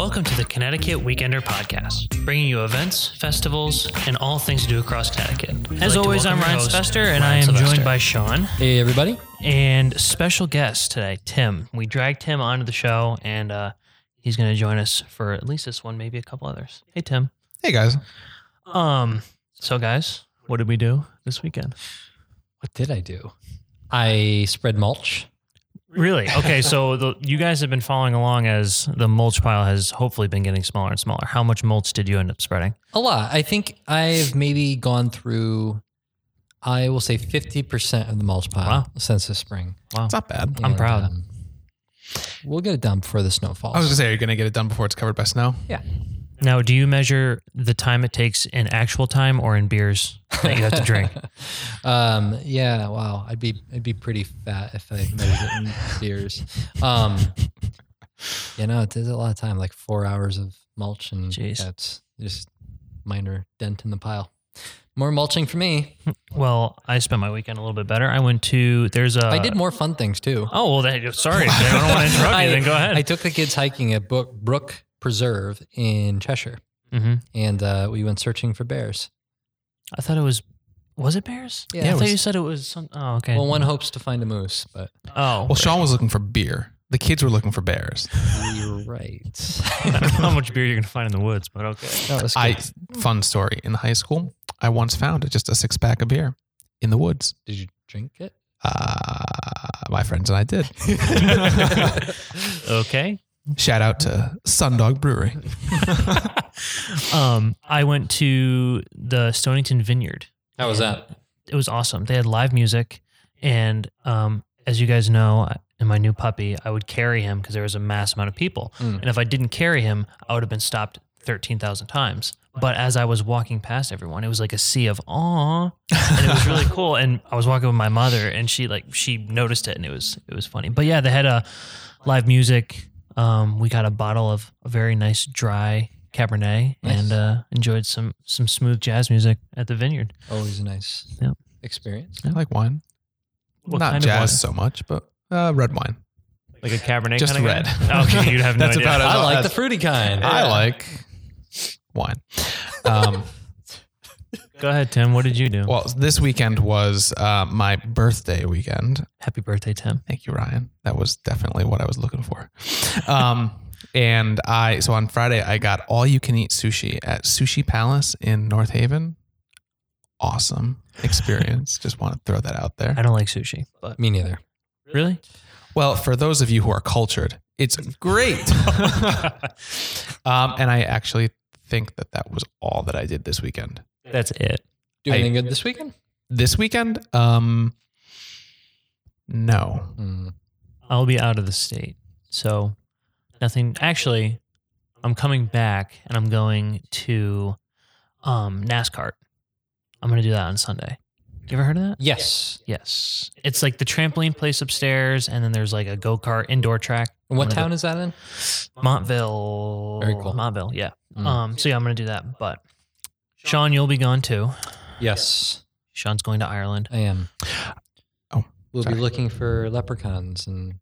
Welcome to the Connecticut Weekender Podcast, bringing you events, festivals, and all things to do across Connecticut. As like to always, I'm welcome Ryan your host, Spester, and I am Sylvester. joined by Sean Hey, everybody. and special guest today, Tim. We dragged Tim onto the show, and uh, he's going to join us for at least this one, maybe a couple others. Hey, Tim. Hey guys. Um. So, guys, what did we do this weekend? What did I do? I spread mulch. Really? Okay. So the, you guys have been following along as the mulch pile has hopefully been getting smaller and smaller. How much mulch did you end up spreading? A lot. I think I've maybe gone through, I will say 50% of the mulch pile Wow. since this spring. Wow. It's not bad. I'm proud. um, we'll get it done before the snow falls. I was gonna say, are you gonna get it done before it's covered by snow? yeah. Now, do you measure the time it takes in actual time or in beers that you have to drink? um, yeah. Wow. I'd be I'd be pretty fat if I measured it in beers. Um, you know, it is a lot of time, like four hours of mulch, and Jeez. that's just minor dent in the pile. More mulching for me. Well, I spent my weekend a little bit better. I went to there's a. I did more fun things too. Oh well, then, sorry, I don't want to interrupt you. Then go ahead. I took the kids hiking at Brook, Brook Preserve in Cheshire, hmm and uh, we went searching for bears. I thought it was. Was it bears? Yeah, I it thought was- you said it was some. Oh, okay. Well, one hopes to find a moose, but Oh, Well, Sean was looking for beer. The kids were looking for bears. you're right. I don't know how much beer you're gonna find in the woods, but okay. That was I good. fun story in high school. I once found just a six pack of beer in the woods. Did you drink it? Uh, my friends and I did. Okay. Shout out to Sundog Brewery. um, I went to the Stonington Vineyard. How was that? It was awesome. They had live music, and um, as you guys know, I- in my new puppy, I would carry him because there was a mass amount of people, Mm. and if I didn't carry him, I would have been stopped thirteen thousand times. But as I was walking past everyone, it was like a sea of aw, and it was really cool. And I was walking with my mother, and she like she noticed it, and it was it was funny. But yeah, they had a live music. Um, we got a bottle of a very nice dry Cabernet, Nice. and uh, enjoyed some some smooth jazz music at the vineyard. Always a nice Yep. experience. I like wine. What Not kind of jazz wine? so much, but uh, red wine. Like a Cabernet Just kind of red. Guy? Okay, you'd have no That's idea. about it. I like the fruity kind. I like wine. Um, Go ahead, Tim. What did you do? well, this weekend was uh, my birthday weekend. Happy birthday, Tim. Thank you, Ryan. That was definitely what I was looking for. Um, and I so on Friday I got all you can eat sushi at Sushi Palace in North Haven. Awesome experience. Just want to throw that out there. I don't like sushi, but Me neither. really, Well, for those of you who are cultured, it's great. um, and I actually think that that was all that I did this weekend. That's it. Do I- anything good this weekend? This weekend, um, no. Mm. I'll be out of the state, so nothing. Actually, I'm coming back, and I'm going to um, NASCAR. I'm going to do that on Sunday. You ever heard of that? Yes. Yes, it's like the trampoline place upstairs, and then there's like a go kart indoor track. And what I'm gonna town is that in? Montville. Very cool. Montville, yeah. Mm. Um, so yeah, I'm gonna do that. But Sean, you'll be gone too. Yes, Sean's going to Ireland. I am. Oh, We'll sorry. be looking for leprechauns and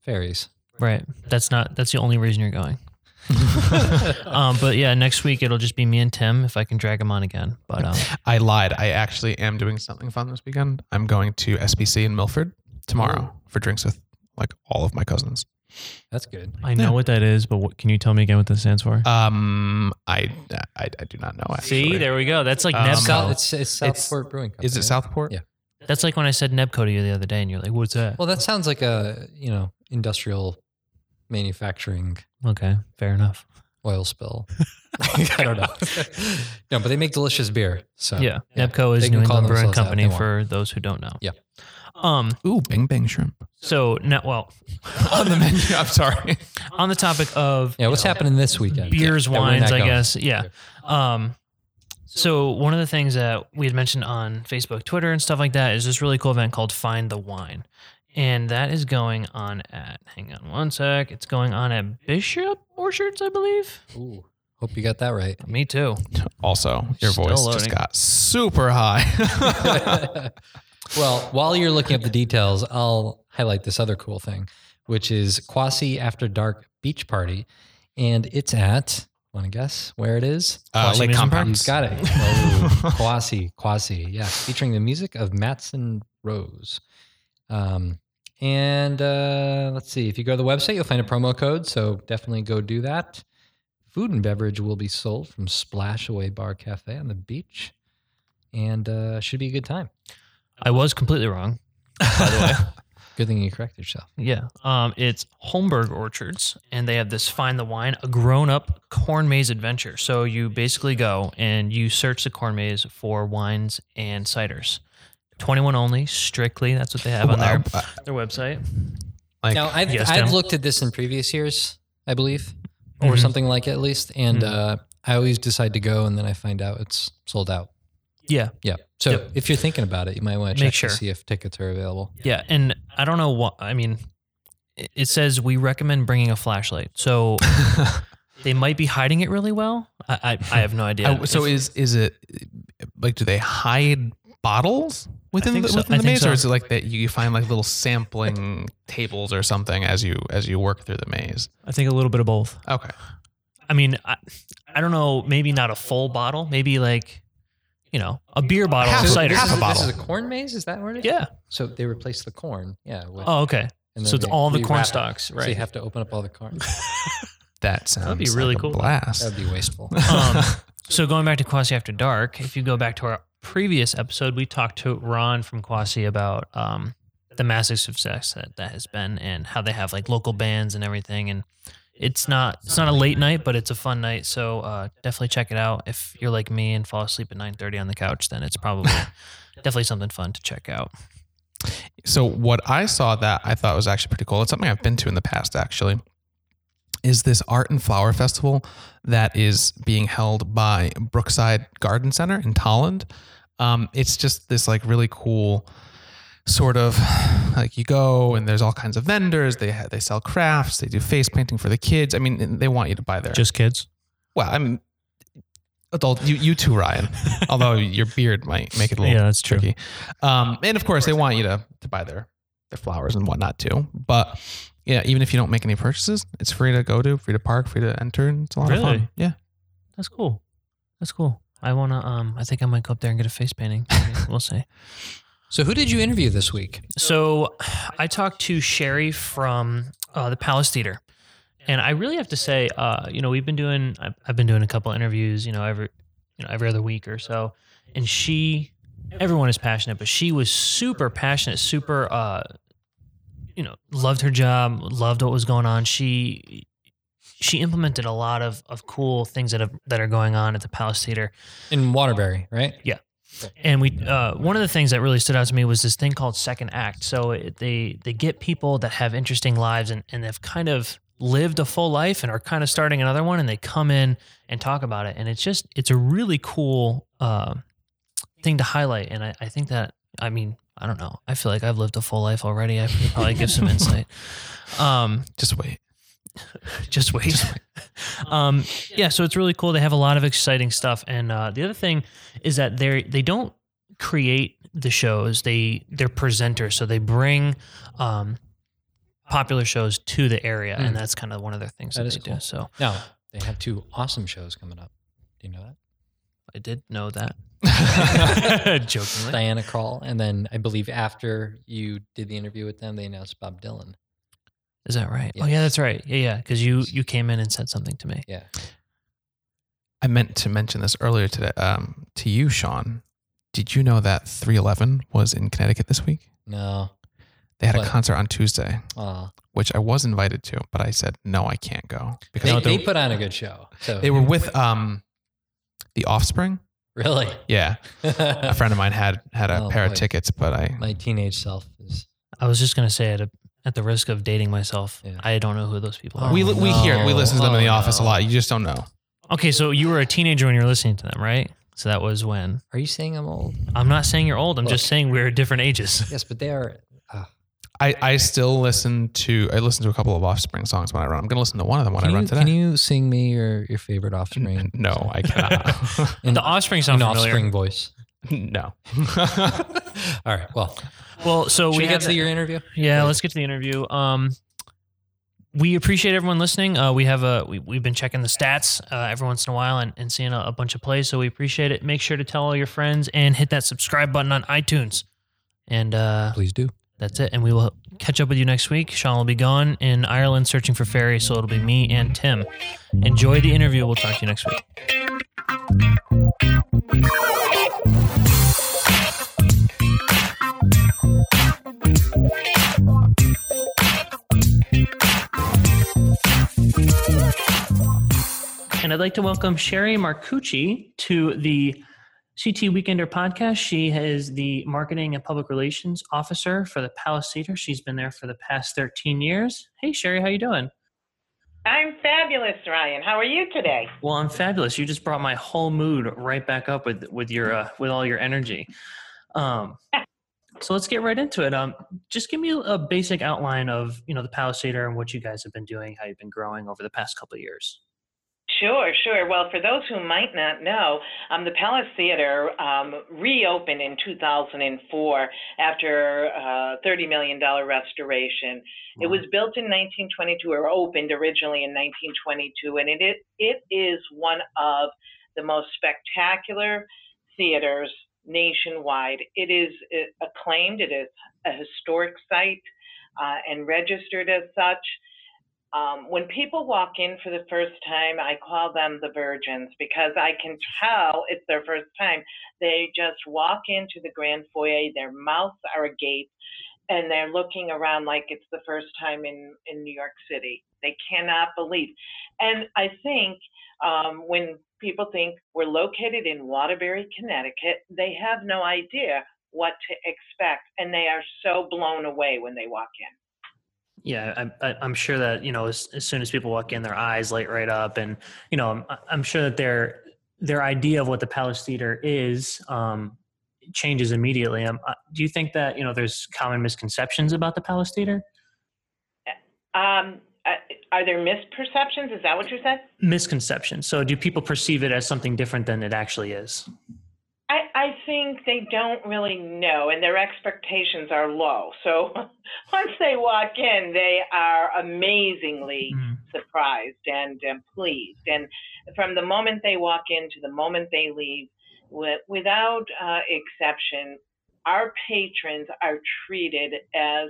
fairies. Right. That's not. That's the only reason you're going. Um, but yeah, next week it'll just be me and Tim if I can drag him on again. But um, I lied. I actually am doing something fun this weekend. I'm going to SBC in Milford tomorrow for drinks with like all of my cousins. That's good. I know Yeah. what that is. But what, can you tell me again what that stands for? Um, I I, I do not know. Actually. See, there we go. That's like Um, Nebco. South, it's, it's It's- Southport Brewing Company. Is it right? Southport? Yeah. That's like when I said Nebco to you the other day, and you're like, "What's that?" Well, that sounds like a you know industrial manufacturing okay, fair enough. oil spill. I don't know. no, but they make delicious beer. So Yeah, Nebco is They New call England Brewing themselves that if Company they want. for those who don't know. Yeah. Um. Ooh, Bing Bang Shrimp So now, well, on the menu. I'm sorry. on the topic of yeah, what's happening this weekend? beers, That we're wines, not I going. guess. Yeah. Um, so one of the things that we had mentioned on Facebook, Twitter, and stuff like that is this really cool event called Find the Wine, and that is going on at. Hang on one sec. It's going on at Bishop Orchards, I believe. Ooh, hope you got that right. Me too. Also, your Still voice loading. just got super high. well, while you're looking up the details, I'll highlight this other cool thing, which is Quassy After Dark Beach Party. and it's at. Want to guess where it is? Uh, Lake Amusement Park? Compounce. You've got it. Oh, Quassy, Quassy. Yeah, featuring the music of Matson Rose. Um, and uh, let's see. If you go to the website, you'll find a promo code. So definitely go do that. Food and beverage will be sold from Splash Away Bar Cafe on the beach, and uh, should be a good time. I was completely wrong, by the way. Good thing you corrected yourself. Yeah. Um, it's Holmberg Orchards, and they have this Find the Wine, a grown up corn maze adventure. So you basically go and you search the corn maze for wines and ciders. 21 only, strictly. That's what they have on their, their website. like, Now, I've, Yes, I've Daniel? looked at this in previous years, I believe, or Mhm. something like it at least. And Mhm. uh, I always decide to go, and then I find out it's sold out. Yeah. Yeah. So Yep. if you're thinking about it, you might want to check sure. to see if tickets are available. Yeah. And I don't know what, I mean, it- it says we recommend bringing a flashlight. So they might be hiding it really well. I, I, I have no idea. I- so If- is is it like do they hide bottles within the, so. within I the maze, so. or is it like that you find like little sampling tables or something as you as you work through the maze? I think a little bit of both. Okay, I mean, I, I don't know, maybe not a full bottle, maybe like, you know, a beer bottle Half of a- cider. half a bottle. this is a corn maze. Is that where it is? Yeah. So they replace the corn. Yeah. With, Oh, okay. and So it's they all the corn rewrap it. stalks, So you right? have to open up all the corn. that sounds That'd be really like cool. Blast. That'd be wasteful. um, so going back to Quassy After Dark, if you go back to our previous episode, we talked to Ron from Quassy about um, the massive success that that has been and how they have like local bands and everything. And it's not it's not a late night, but it's a fun night. So uh, definitely check it out. If you're like me and fall asleep at 9:30 on the couch, then it's probably definitely something fun to check out. So what I saw that I thought was actually pretty cool. It's something I've been to in the past actually. Is this art and flower festival that is being held by Brookside Garden Center in Tolland? Um, it's just this like really cool sort of like you go and there's all kinds of vendors. They ha- they sell crafts. They do face painting for the kids. I mean, they want you to buy their Just kids. well. I mean, adult you you too, Ryan. Although your beard might make it a little Yeah, that's true. tricky. Um, and of course, they want you to to buy their their flowers and whatnot too. But yeah, even if you don't make any purchases, it's free to go to, free to park, free to enter. And it's a lot of fun. Yeah. That's cool. That's cool. I wanna um I think I might go up there and get a face painting. We'll see. So who did you interview this week? So I talked to Sheree from uh, the Palace Theater. And I really have to say, uh, you know, we've been doing, I've, I've been doing a couple interviews, you know, every, you know, every other week or so. And she, everyone is passionate, but she was super passionate, super, uh, you know, loved her job, loved what was going on. She, she implemented a lot of, of cool things that have, that are going on at the Palace Theater. In Waterbury, right? And we, uh, one of the things that really stood out to me was this thing called second act. So it, they they get people that have interesting lives and and they've kind of lived a full life and are kind of starting another one, and they come in and talk about it. And it's just it's a really cool uh, thing to highlight. And I, I think that I mean I don't know. I feel like I've lived a full life already. I could probably give some insight. Um, Just wait. just wait. um, yeah, so it's really cool. They have a lot of exciting stuff, and uh, the other thing is that they they don't create the shows. They they're presenters, so they bring um, popular shows to the area, Mm. and that's kind of one of their things that, That is they do. cool. So Now they have two awesome shows coming up. Do you know that? I did know that. Jokingly, Diana Krall, and then I believe after you did the interview with them, they announced Bob Dylan. Is that right? Oh yeah, that's right. Yeah, yeah, because you you came in and said something to me. Yeah. I meant to mention this earlier today um, to you, Sean. Did you know that 311 was in Connecticut this week? No. They had What? a concert on Tuesday, Uh, which I was invited to, but I said no, I can't go because they, they, they put on a good show. So they were with um, the Offspring. really. Yeah, a friend of mine had had a Oh, pair boy. of tickets, but I My teenage self is. I was just gonna say at a, at the risk of dating myself, Yeah. I don't know who those people Oh, are. we li- we hear we listen to them in the Oh, office a no. lot. You just don't know. Okay, so you were a teenager when you were listening to them, right? So that was when. Are you saying I'm old? I'm not saying you're old. I'm Look. just saying we're different ages. Yes, but they are. Uh, I, I still listen to I listen to a couple of Offspring songs when I run. I'm gonna listen to one of them when can, I run you, today. can you sing me your, your favorite Offspring? no, I cannot. In, The Offspring sound in familiar. Offspring voice. no. All right. Well, Well, so should we we get to your interview? Yeah, let's get to the interview. Um, we appreciate everyone listening. Uh, we have a we, we've been checking the stats uh, every once in a while and, and seeing a, a bunch of plays, so we appreciate it. Make sure to tell all your friends and hit that subscribe button on iTunes. And uh, Please do. that's it. And we will catch up with you next week. Sean will be gone in Ireland searching for fairies, so it'll be me and Tim. Enjoy the interview. We'll talk to you next week. And I'd like to welcome Sheree Marcucci to the CT Weekender podcast. She is the marketing and public relations officer for the Theater. She's been there for the past 13 years. Hey, Sheree, how you doing? I'm fabulous, Ryan. How are you today? Well, I'm fabulous. You just brought my whole mood right back up with with your uh, with all your energy. Um, so let's get right into it. Um, just give me a basic outline of you know the Palace Theater and what you guys have been doing, how you've been growing over the past couple of years. Sure, sure. Well, for those who might not know, um, the Palace Theater um, reopened in 2004 after a $30 million restoration. It was built in 1922, or opened originally in 1922, and it, it, it is one of the most spectacular theaters nationwide. It is uh, acclaimed, it is a historic site uh, and registered as such. Um, when people walk in for the first time, I call them the virgins because I can tell it's their first time. They just walk into the grand foyer, their mouths are agape, and they're looking around like it's the first time in, in New York City. They cannot believe. And I think um, when people think we're located in Waterbury, Connecticut, they have no idea what to expect, and they are so blown away when they walk in. Yeah, I, I'm sure that you know as, as soon as people walk in, their eyes light right up, and you know I'm, I'm sure that their their idea of what the Palace Theater is um, changes immediately. Um, uh, do you think that you know there's common misconceptions about the Palace Theater? Um, uh, are there misperceptions? Is that what you said? Misconceptions. So do people perceive it as something different than it actually is? I, I think they don't really know, and their expectations are low. So once they walk in, they are amazingly Mhm. surprised and, and pleased. And from the moment they walk in to the moment they leave, wi- without uh, exception, our patrons are treated as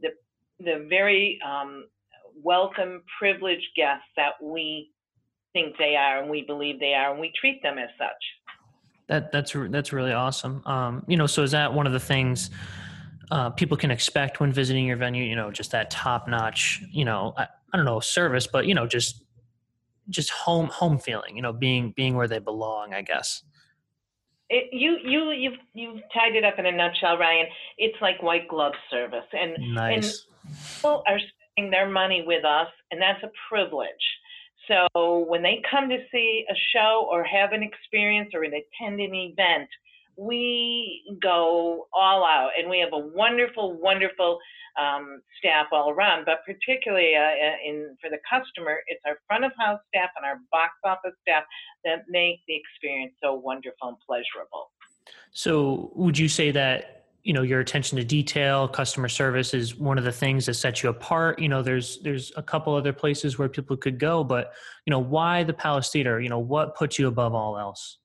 the the very um, welcome, privileged guests that we think they are, and we believe they are, and we treat them as such. That that's that's really awesome. Um, you know, so is that one of the things uh, people can expect when visiting your venue? You know, just that top notch. You know, I, I don't know service, but you know, just just home home feeling. You know, being being where they belong. I guess. It, you you you've you've tied it up in a nutshell, Ryan. It's like white glove service, and Nice. people are spending their money with us, and that's a privilege. So when they come to see a show or have an experience or attend an event, we go all out, and we have a wonderful, wonderful um, staff all around. But particularly uh, in for the customer, it's our front of house staff and our box office staff that make the experience so wonderful and pleasurable. So, would you say that you know your attention to detail, customer service is one of the things that sets you apart? You know, there's there's a couple other places where people could go, but you know, why the Palace Theater? You know, what puts you above all else?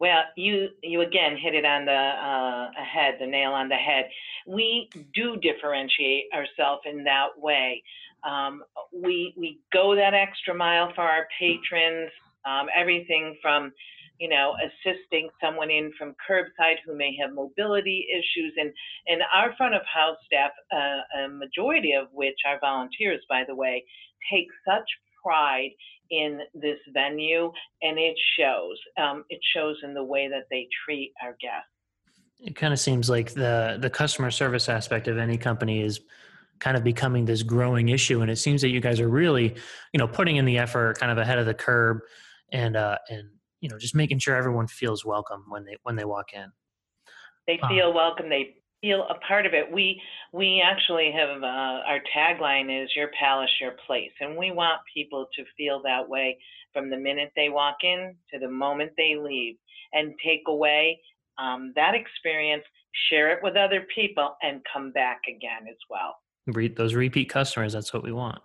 Well, you you again hit it on the uh, head, the nail on the head. We do differentiate ourselves in that way. Um, we we go that extra mile for our patrons. Um, everything from you know assisting someone in from curbside who may have mobility issues, and and our front of house staff, uh, a majority of which are volunteers, by the way, take such pride in this venue and it shows. Um, it shows in the way that they treat our guests. It kind of seems like the the customer service aspect of any company is kind of becoming this growing issue, and it seems that you guys are really, you know, putting in the effort, kind of ahead of the curb and uh, and you know, just making sure everyone feels welcome when they when they walk in. They Ah. feel welcome. They feel a part of it. We we actually have uh, our tagline is "Your Palace, Your Place," and we want people to feel that way from the minute they walk in to the moment they leave, and take away um, that experience, share it with other people, and come back again as well. Re- those repeat customers. That's what we want.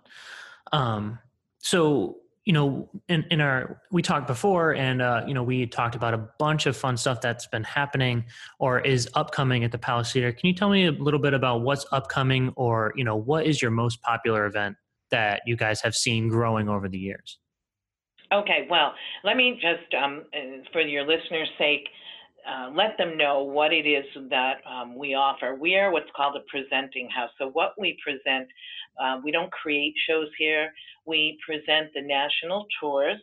Um, so you know, in, in our we talked before, and uh, you know, we talked about a bunch of fun stuff that's been happening or is upcoming at the Palace Theater. Can you tell me a little bit about what's upcoming, or you know, what is your most popular event that you guys have seen growing over the years? Okay, well, let me just, um, for your listeners' sake, uh, let them know what it is that um, we offer. We are what's called a presenting house. So, what we present, uh, we don't create shows here. We present the national tours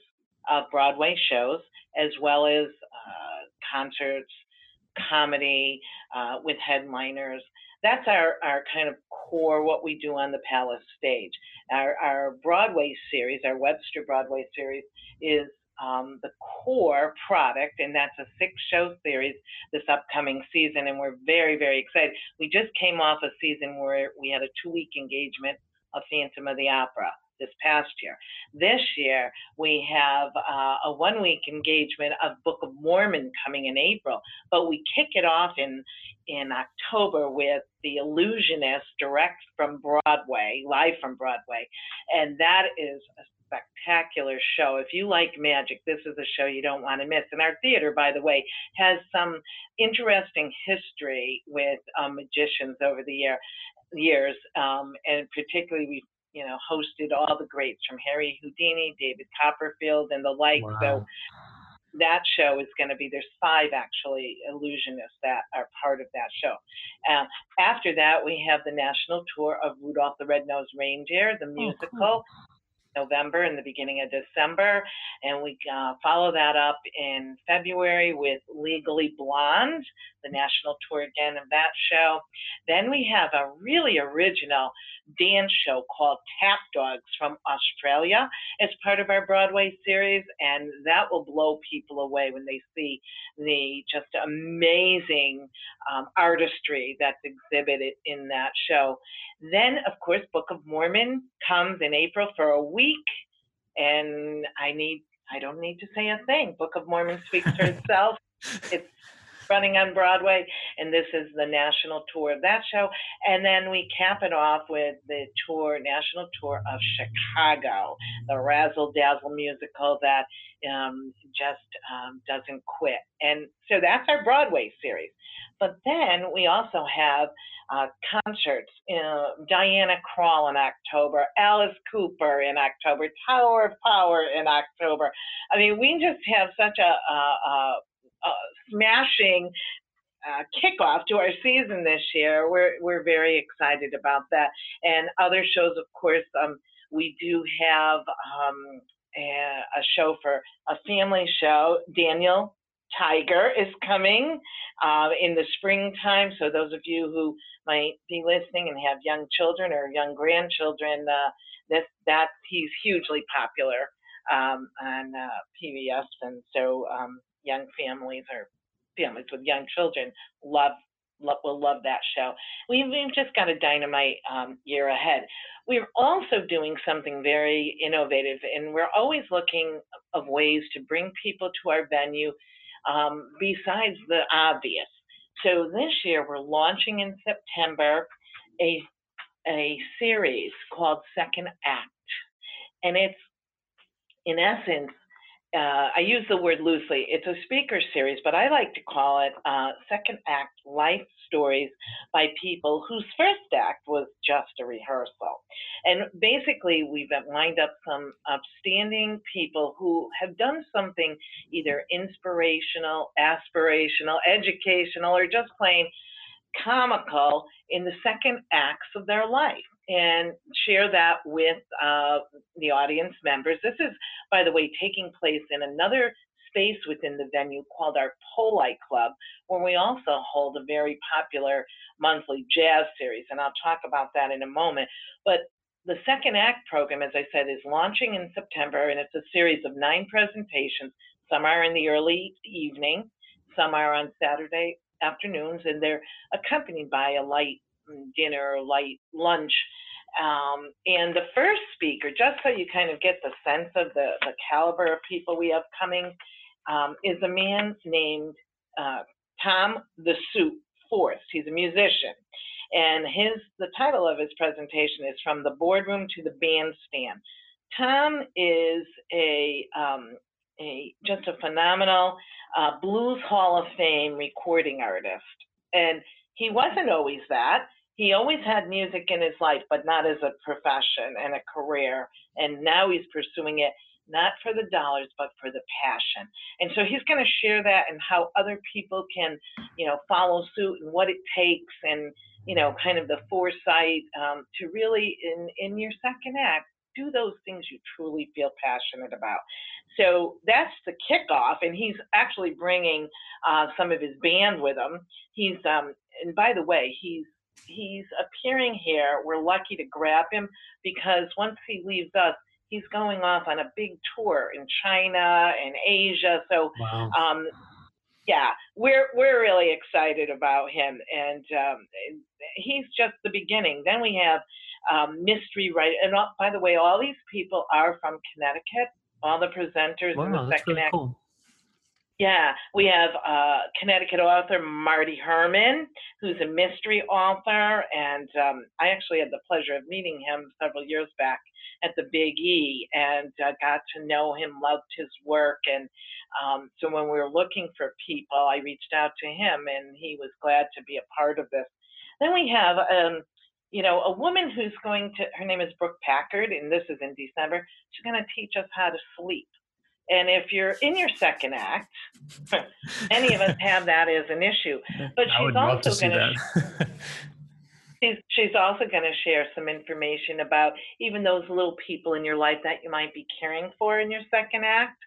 of Broadway shows, as well as uh, concerts, comedy uh, with headliners. That's our, our kind of core, what we do on the Palace stage. Our, our Broadway series, our Webster Broadway series, is um, the core product, and that's a six show series this upcoming season. And we're very, very excited. We just came off a season where we had a two week engagement of Phantom of the Opera this past year. This year, we have uh, a one week engagement of Book of Mormon coming in April, but we kick it off in, in October with The Illusionist direct from Broadway, live from Broadway. And that is spectacular show. If you like magic, this is a show you don't want to miss. And our theater, by the way, has some interesting history with um, magicians over the year, years, um, and particularly we you know hosted all the greats from Harry Houdini, David Copperfield, and the like. Wow. So that show is going to be there's five actually illusionists that are part of that show. Um, after that, we have the national tour of Rudolph the Red-Nosed Reindeer, the musical. Oh, cool. November and the beginning of December. And we uh, follow that up in February with Legally Blonde, the national tour again of that show. Then we have a really original dance show called Tap Dogs from Australia as part of our Broadway series, and that will blow people away when they see the just amazing um, artistry that's exhibited in that show. Then, of course, Book of Mormon comes in April for a week, and I need I don't need to say a thing. Book of Mormon speaks for itself. it's running on Broadway, and this is the national tour of that show. And then we cap it off with the tour, national tour of Chicago, the Razzle Dazzle musical that um, just um, doesn't quit. And so that's our Broadway series. But then we also have uh, concerts. Uh, Diana Krall in October, Alice Cooper in October, Tower of Power in October. I mean, we just have such a, a, a uh, smashing uh, kickoff to our season this year. We're we're very excited about that. And other shows, of course, um, we do have um, a, a, show for a family show. Daniel Tiger is coming uh, in the springtime. So those of you who might be listening and have young children or young grandchildren, uh, this that he's hugely popular um, on uh, PBS, and so um, young families or families with young children love, love will love that show. We've, we've just got a dynamite um, year ahead. We're also doing something very innovative, and we're always looking of ways to bring people to our venue um, besides the obvious. So this year we're launching in September a a series called Second Act, and it's in essence uh, I use the word loosely. It's a speaker series, but I like to call it uh, Second Act Life Stories by people whose first act was just a rehearsal. And basically, we've lined up some upstanding people who have done something either inspirational, aspirational, educational, or just plain comical in the second acts of their life and share that with uh, the audience members. This is, by the way, taking place in another space within the venue called our Poli Club, where we also hold a very popular monthly jazz series, and I'll talk about that in a moment. But the second act program, as I said, is launching in September, and it's a series of nine presentations. Some are in the early evening, some are on Saturday afternoons, and they're accompanied by a light dinner, light lunch. Um, and the first speaker, just so you kind of get the sense of the, the caliber of people we have coming, um, is a man named uh, Tom the Soup Force. He's a musician. And his the title of his presentation is From the Boardroom to the Bandstand. Tom is a um, a just a phenomenal uh, blues Hall of Fame recording artist, and he wasn't always that. He always had music in his life, but not as a profession and a career. And now he's pursuing it not for the dollars, but for the passion. And so he's going to share that and how other people can, you know, follow suit and what it takes and, you know, kind of the foresight um, to really, in, in your second act, do those things you truly feel passionate about. So that's the kickoff, and he's actually bringing uh, some of his band with him. He's, um, and by the way, he's he's appearing here. We're lucky to grab him because once he leaves us, he's going off on a big tour in China and Asia. So, wow. um, yeah, we're we're really excited about him, and um, he's just the beginning. Then we have um, mystery writer, and all, by the way, all these people are from Connecticut. All the presenters wow, in the second really act. Cool. Yeah, we have uh, Connecticut author Marty Herman, who's a mystery author, and um, I actually had the pleasure of meeting him several years back at the Big E, and got to know him, loved his work, and um, so when we were looking for people, I reached out to him, and he was glad to be a part of this. Then we have, um, you know, a woman who's going to. Her name is Brooke Packard, and this is in December. She's going to teach us how to sleep. And if you're in your second act, any of us have that as an issue. But she's also going to. She's, she's also going to share some information about even those little people in your life that you might be caring for in your second act,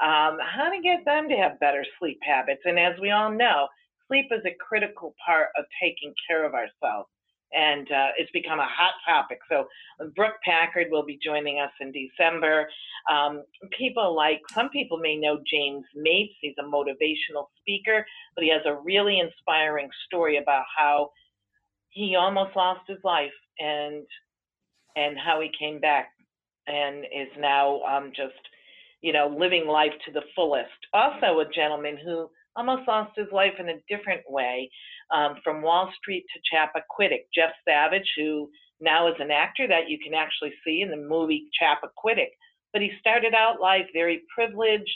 um, how to get them to have better sleep habits. And as we all know, sleep is a critical part of taking care of ourselves and uh, it's become a hot topic. So Brooke Packard will be joining us in December. Um, people like some people may know James Mates. He's a motivational speaker, but he has a really inspiring story about how he almost lost his life and and how he came back and is now um, just you know living life to the fullest. Also, a gentleman who almost lost his life in a different way um, from Wall Street to Chappaquiddick. Jeff Savage, who now is an actor that you can actually see in the movie Chappaquiddick, but he started out life very privileged,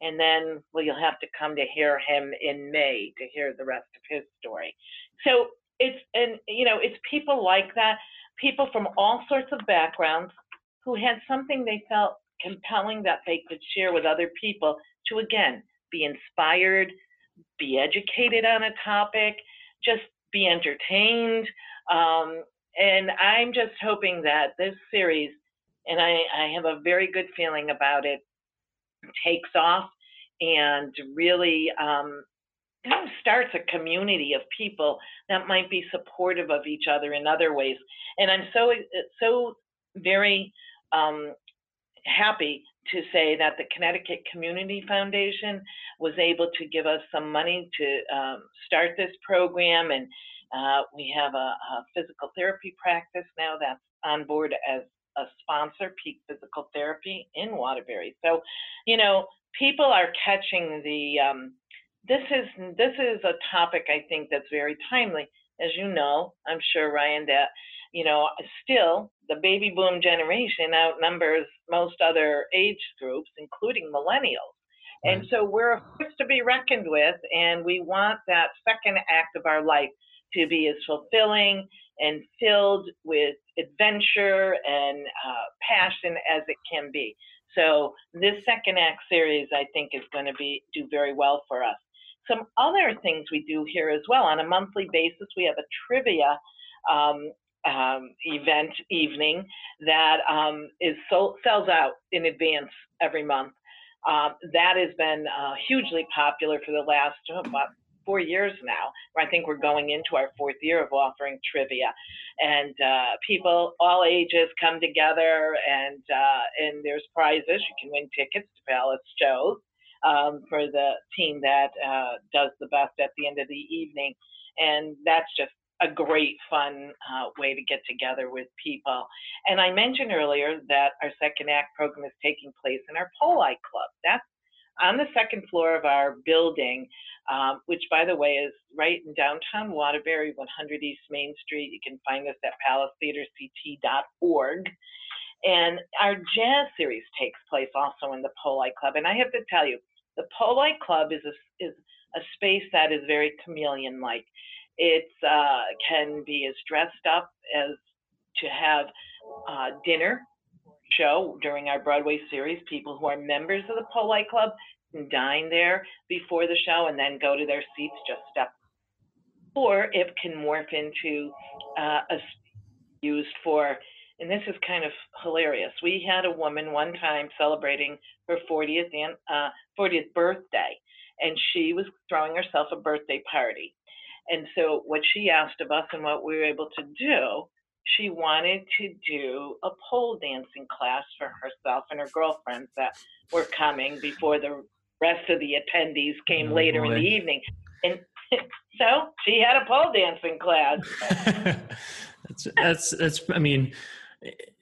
and then well, you'll have to come to hear him in May to hear the rest of his story. So it's and you know it's people like that, people from all sorts of backgrounds who had something they felt compelling that they could share with other people to again be inspired, be educated on a topic, just be entertained. Um, and I'm just hoping that this series, and I, I have a very good feeling about it, takes off and really um, kind of starts a community of people that might be supportive of each other in other ways. And I'm so so very um, happy to say that the Connecticut Community Foundation was able to give us some money to um, start this program. And uh, we have a, a, physical therapy practice now that's on board as a sponsor, Peak Physical Therapy in Waterbury. So, you know, people are catching the. Um, this is this is a topic I think that's very timely. As you know, I'm sure Ryan that you know, still the baby boom generation outnumbers most other age groups, including millennials. Right. And so we're a force to be reckoned with, and we want that second act of our life to be as fulfilling and filled with adventure and uh, passion as it can be. So this second act series, I think, is going to be do very well for us. Some other things we do here as well on a monthly basis, we have a trivia um, um, event evening that um, is sells out in advance every month. Um, that has been uh, hugely popular for the last oh, about four years now. I think we're going into our fourth year of offering trivia, and uh, people all ages come together, and uh, and there's prizes. You can win tickets to Palace shows um, for the team that uh, does the best at the end of the evening, and that's just a great fun uh, way to get together with people. And I mentioned earlier that our second act program is taking place in our Poli Club. That's on the second floor of our building, um, which by the way is right in downtown Waterbury, 100 East Main Street. You can find us at palacetheaterct.org. And our jazz series takes place also in the Poli Club. And I have to tell you, the Poli Club is a, is a space that is very chameleon like. It uh, can be as dressed up as to have uh, dinner show during our Broadway series. People who are members of the Poli Club can dine there before the show and then go to their seats, just step. Or it can morph into uh, a used for, and this is kind of hilarious. We had a woman one time celebrating her 40th and uh, 40th birthday, and she was throwing herself a birthday party. And so what she asked of us and what we were able to do she wanted to do a pole dancing class for herself and her girlfriends that were coming before the rest of the attendees came Oh, later in the evening. And so she had a pole dancing class. that's that's that's. I mean,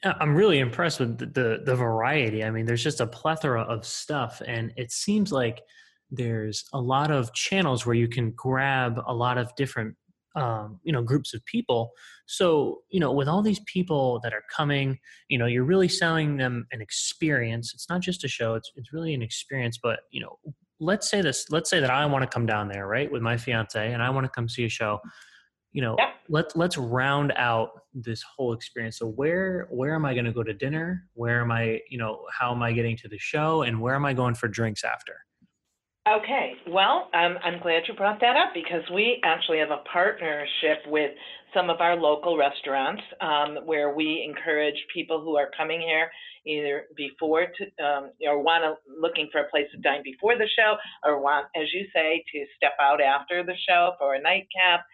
I'm really impressed with the, the the variety. I mean, there's just a plethora of stuff, and it seems like there's a lot of channels where you can grab a lot of different um, you know groups of people. So you know with all these people that are coming you know you're really selling them an experience. It's not just a show it's, it's really an experience but you know let's say this let's say that i want to come down there right with my fiance and i want to come see a show. You know Yep. let, let's round out this whole experience. So where where am i going to go to dinner? Where am i you know how am i getting to the show? And where am i going for drinks after Okay, well, um, I'm glad you brought that up because we actually have a partnership with some of our local restaurants um, where we encourage people who are coming here either before to, um, or want to looking for a place to dine before the show or want, as you say, to step out after the show for a nightcap.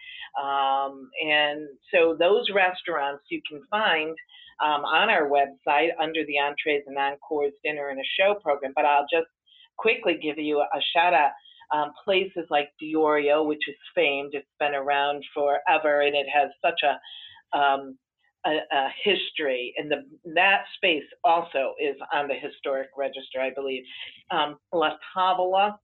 Um, and so those restaurants you can find um, on our website under the entrees and encores dinner and a show program. But I'll just quickly give you a shout out. Um, places like Diorio, which is famed, it's been around forever, and it has such a um, a, a history, and the that space also is on the historic register, I believe. Um, La Tavola,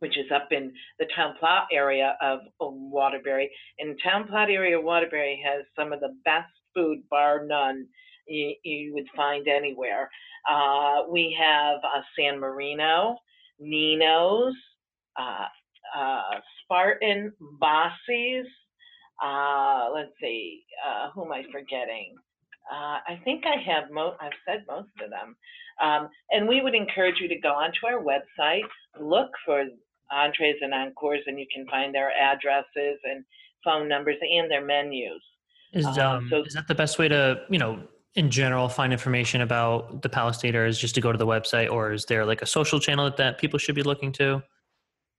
which is up in the Town Plot area of, Waterbury, and Town Plot area Waterbury has some of the best food, bar none, you, you would find anywhere. Uh, we have uh, San Marino, Nino's, uh, uh, Spartan, Bossi's. Uh, let's see, uh, who am I forgetting? Uh, I think I have mo- I've said most of them. Um, and we would encourage you to go onto our website, look for entrees and encores, and you can find their addresses and phone numbers and their menus. Is Um, um, so- is that the best way to you know in general find information about the? Is just to go to the website, or is there like a social channel that, that people should be looking to?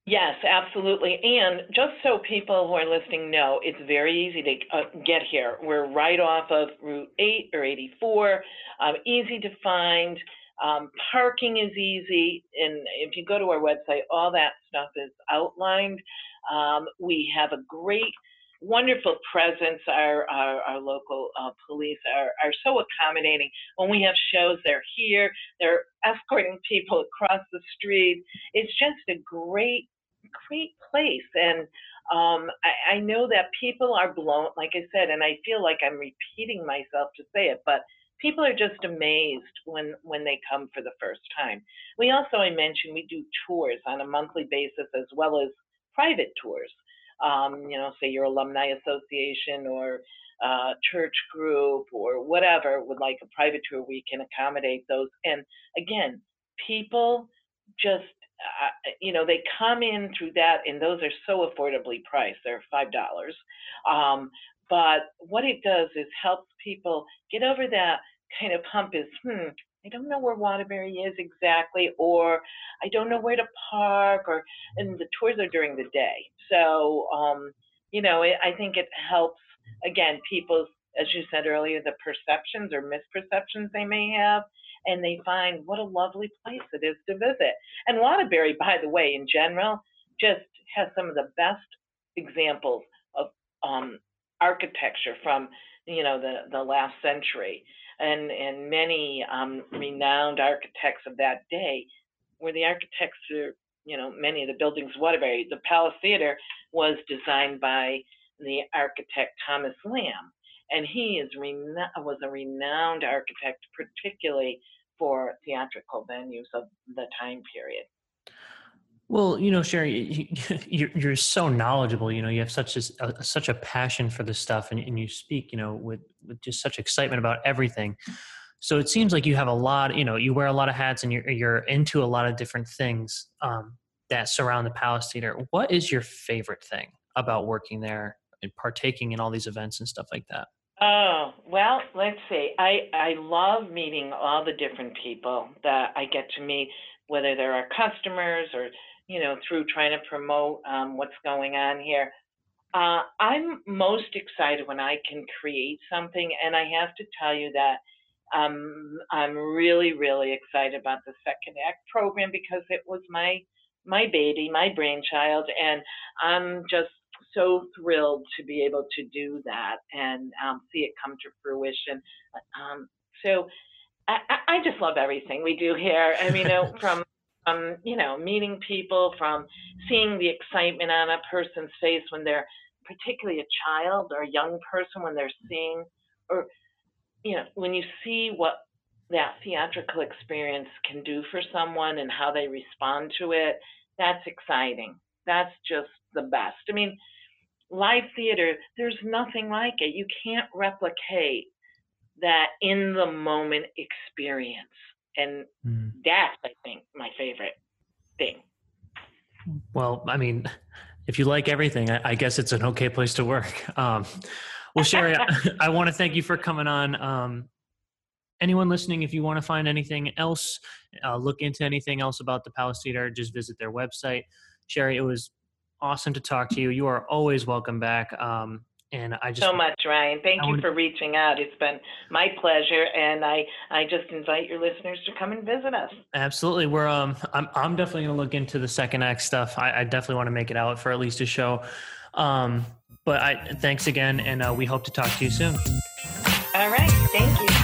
Yes, absolutely. And just so people who are listening know, it's very easy to uh, get here. We're right off of Route 8 or 84, um, easy to find. Um, parking is easy. And if you go to our website, all that stuff is outlined. Um, we have a great, wonderful presence. Our, our, our local uh, police are, are so accommodating. When we have shows, they're here, they're escorting people across the street. It's just a great great place and um, I, I know that people are blown like i said and i feel like i'm repeating myself to say it but people are just amazed when when they come for the first time we also i mentioned we do tours on a monthly basis as well as private tours um, you know say your alumni association or uh, church group or whatever would like a private tour we can accommodate those. And again people just uh, you know they come in through that and those are so affordably priced they're five dollars. Um, but what it does is helps people get over that kind of hump is hmm i don't know where waterbury is exactly or i don't know where to park or and the tours are during the day so um, you know it, i think it helps again people's as you said earlier the perceptions or misperceptions they may have and they find what a lovely place it is to visit. And Waterbury, by the way, in general, just has some of the best examples of um, architecture from you know the the last century, and and many um, renowned architects of that day where the architects are, you know, many of the buildings, Waterbury, the Palace Theater was designed by the architect Thomas Lamb, and he is was a renowned architect, particularly for theatrical venues of the time period. Well, you know, Sheree, you, you're so knowledgeable. You know, you have such a, such a passion for this stuff, and, and you speak, you know, with with just such excitement about everything. So it seems like you have a lot. You know, you wear a lot of hats, and you're you're into a lot of different things um, that surround the Palace Theater. What is your favorite thing about working there and partaking in all these events and stuff like that? Oh, well, let's see. I, I love meeting all the different people that I get to meet, whether they're our customers or, you know, through trying to promote um, what's going on here. Uh, I'm most excited when I can create something, and I have to tell you that um, I'm really, really excited about the Second Act program because it was my my baby, my brainchild, and I'm just so thrilled to be able to do that and um, see it come to fruition. Um, so I, I, just love everything we do here. I mean, know, from um, you know, meeting people, from seeing the excitement on a person's face when they're, particularly a child or a young person, when they're seeing, or you know, when you see what that theatrical experience can do for someone and how they respond to it, that's exciting. That's just the best. I mean, live theater, there's nothing like it. You can't replicate that in the moment experience. And mm. that's, I think, my favorite thing. Well, I mean, if you like everything, I, I guess it's an okay place to work. Um, well, Sheree, I, I want to thank you for coming on. Um, anyone listening, if you want to find anything else, uh, look into anything else about the Palace Theater, just visit their website. Sheree, it was awesome to talk to you. You are always welcome back. Um, and I just so much, Ryan. Thank I you for reaching out. It's been my pleasure, and I I just invite your listeners to come and visit us. Absolutely, we're um I'm I'm definitely going to look into the second act stuff. I, I definitely want to make it out for at least a show. Um, but I thanks again, and uh, we hope to talk to you soon. All right, thank you.